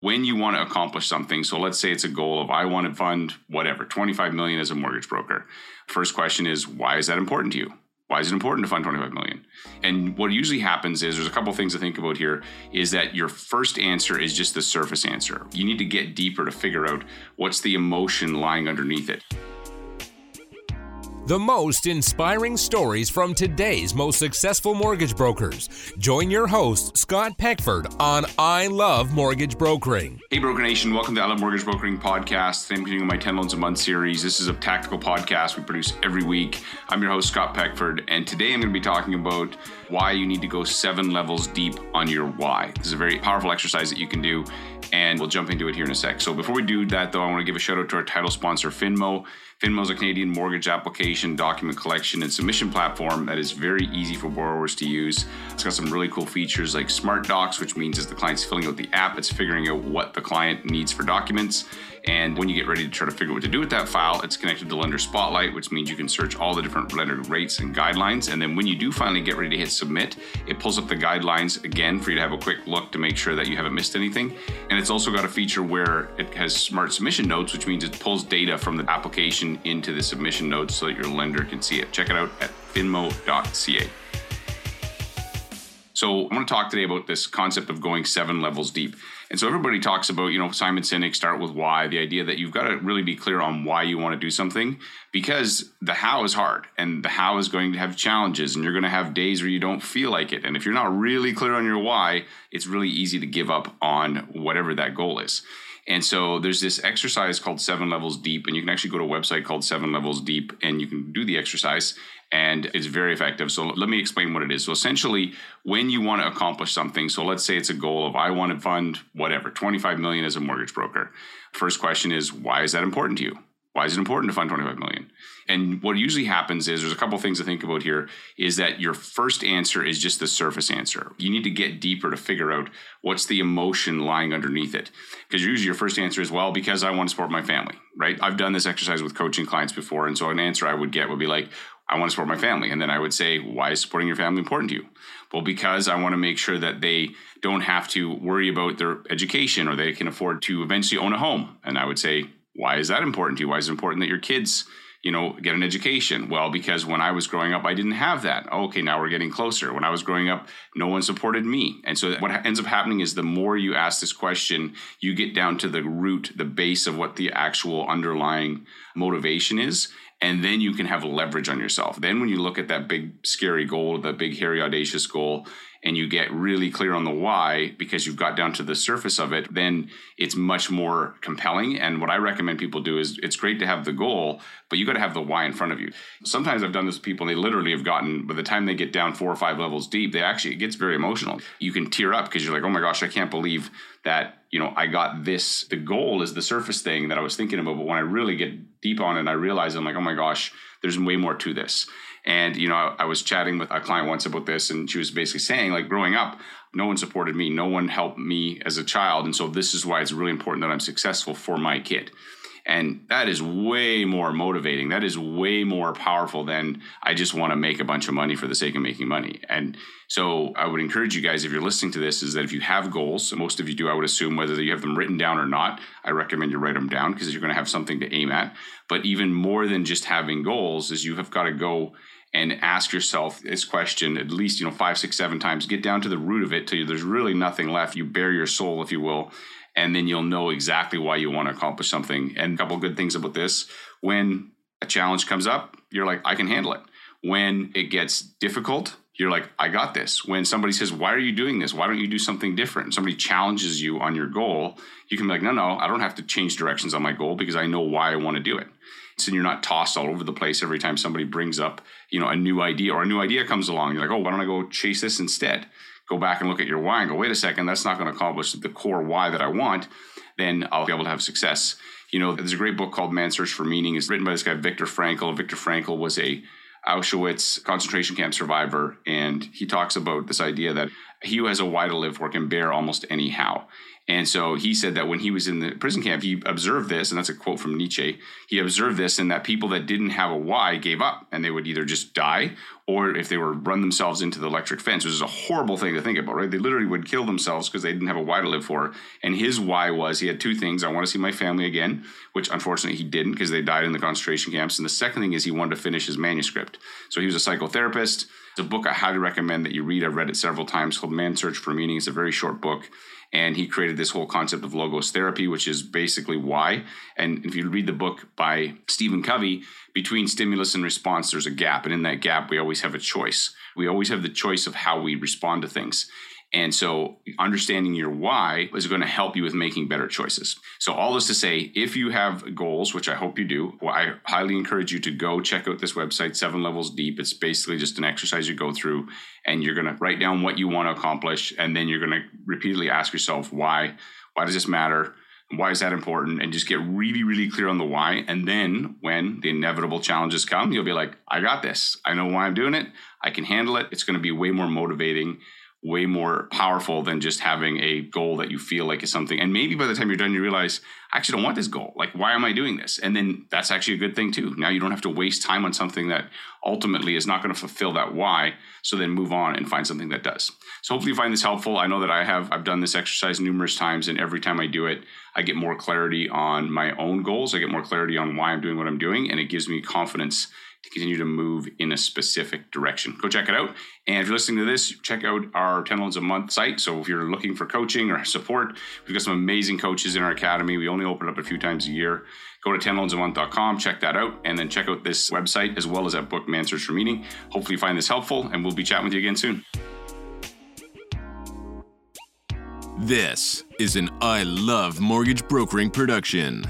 when you want to accomplish something. So let's say it's a goal of i want to fund whatever 25 million as a mortgage broker. First question is why is that important to you? Why is it important to fund 25 million? And what usually happens is there's a couple things to think about here is that your first answer is just the surface answer. You need to get deeper to figure out what's the emotion lying underneath it the most inspiring stories from today's most successful mortgage brokers. Join your host, Scott Peckford, on I Love Mortgage Brokering. Hey, Broker Nation, welcome to I Love Mortgage Brokering podcast. I'm continuing my 10 Loans a Month series. This is a tactical podcast we produce every week. I'm your host, Scott Peckford, and today I'm going to be talking about why you need to go seven levels deep on your why. This is a very powerful exercise that you can do, and we'll jump into it here in a sec. So before we do that, though, I want to give a shout out to our title sponsor, Finmo. Finmo is a Canadian mortgage application, document collection, and submission platform that is very easy for borrowers to use. It's got some really cool features like Smart Docs, which means as the client's filling out the app, it's figuring out what the client needs for documents. And when you get ready to try to figure out what to do with that file, it's connected to Lender Spotlight, which means you can search all the different lender rates and guidelines. And then when you do finally get ready to hit submit, it pulls up the guidelines again for you to have a quick look to make sure that you haven't missed anything. And it's also got a feature where it has smart submission notes, which means it pulls data from the application into the submission notes so that your lender can see it. Check it out at finmo.ca. So, I want to talk today about this concept of going seven levels deep. And so everybody talks about, you know, Simon Sinek, start with why, the idea that you've got to really be clear on why you want to do something because the how is hard and the how is going to have challenges and you're going to have days where you don't feel like it. And if you're not really clear on your why, it's really easy to give up on whatever that goal is. And so there's this exercise called Seven Levels Deep, and you can actually go to a website called Seven Levels Deep and you can do the exercise and it's very effective. So let me explain what it is. So essentially, when you want to accomplish something, so let's say it's a goal of I want to fund whatever, 25 million as a mortgage broker. First question is why is that important to you? Why is it important to fund 25 million? And what usually happens is there's a couple things to think about here is that your first answer is just the surface answer. You need to get deeper to figure out what's the emotion lying underneath it. Because usually your first answer is, well, because I want to support my family, right? I've done this exercise with coaching clients before. And so an answer I would get would be like, I want to support my family. And then I would say, why is supporting your family important to you? Well, because I want to make sure that they don't have to worry about their education or they can afford to eventually own a home. And I would say, why is that important to you? Why is it important that your kids, you know, get an education? Well, because when I was growing up, I didn't have that. Oh, okay, now we're getting closer. When I was growing up, no one supported me. And so what ends up happening is the more you ask this question, you get down to the root, the base of what the actual underlying motivation is and then you can have leverage on yourself. Then when you look at that big scary goal, that big hairy audacious goal, and you get really clear on the why because you've got down to the surface of it, then it's much more compelling. And what I recommend people do is it's great to have the goal, but you got to have the why in front of you. Sometimes I've done this with people and they literally have gotten, by the time they get down four or five levels deep, they actually, it gets very emotional. You can tear up because you're like, oh my gosh, I can't believe that, you know, I got this. The goal is the surface thing that I was thinking about. But when I really get deep on it, I realize I'm like, oh my gosh, there's way more to this. And, you know, I, I was chatting with a client once about this, and she was basically saying, like, growing up, no one supported me, no one helped me as a child. And so this is why it's really important that I'm successful for my kid. And that is way more motivating. That is way more powerful than I just want to make a bunch of money for the sake of making money. And so I would encourage you guys, if you're listening to this, is that if you have goals, most of you do, I would assume, whether you have them written down or not, I recommend you write them down because you're going to have something to aim at. But even more than just having goals is you have got to go and ask yourself this question at least you know five six seven times get down to the root of it till you, there's really nothing left you bare your soul if you will and then you'll know exactly why you want to accomplish something. And a couple good things about this when a challenge comes up you're like i can handle it. When it gets difficult you're like i got this. When somebody says why are you doing this? Why don't you do something different? Somebody challenges you on your goal you can be like no no i don't have to change directions on my goal because i know why i want to do it. So you're not tossed all over the place every time somebody brings up you know a new idea or a new idea comes along. You're like oh why don't i go chase this instead go back and look at your why and go wait a second that's not going to accomplish the core why that i want then i'll be able to have success. You know there's a great book called man's search for meaning. It's written by this guy viktor frankl. Viktor frankl was a auschwitz concentration camp survivor and he talks about this idea that he who has a why to live for can bear almost any how And so he said that when he was in the prison camp, he observed this, and that's a quote from Nietzsche. He observed this, and that people that didn't have a why gave up, and they would either just die, or if they were run themselves into the electric fence, which is a horrible thing to think about, right? They literally would kill themselves because they didn't have a why to live for. And his why was he had two things: I want to see my family again, which unfortunately he didn't because they died in the concentration camps. And the second thing is he wanted to finish his manuscript. So he was a psychotherapist. It's a book I highly recommend that you read. I've read it several times called Man's Search for Meaning. It's a very short book and he created this whole concept of logotherapy, which is basically why. And if you read the book by Stephen Covey, between stimulus and response, there's a gap. And in that gap, we always have a choice. We always have the choice of how we respond to things. And so understanding your why is going to help you with making better choices. So all this to say, if you have goals, which I hope you do, well, I highly encourage you to go check out this website, Seven Levels Deep. It's basically just an exercise you go through and you're going to write down what you want to accomplish. And then you're going to repeatedly ask yourself, why? Why does this matter? Why is that important? And just get really, really clear on the why. And then when the inevitable challenges come, you'll be like, I got this. I know why I'm doing it. I can handle it. It's going to be way more motivating way more powerful than just having a goal that you feel like is something. And maybe by the time you're done, you realize, I actually don't want this goal. Like, why am I doing this? And then that's actually a good thing too. Now you don't have to waste time on something that ultimately is not going to fulfill that why. So then move on and find something that does. So hopefully you find this helpful. I know that I have, I've done this exercise numerous times, and every time I do it, I get more clarity on my own goals. I get more clarity on why I'm doing what I'm doing, and it gives me confidence to continue to move in a specific direction. Go check it out. And if you're listening to this, check out our 10 loans a month site. So if you're looking for coaching or support, we've got some amazing coaches in our academy. We only open up a few times a year. Go to 10loansamonth.com, check that out, and then check out this website as well as that book, Man's Search for Meaning. Hopefully you find this helpful, and we'll be chatting with you again soon. This is an I Love Mortgage Brokering production.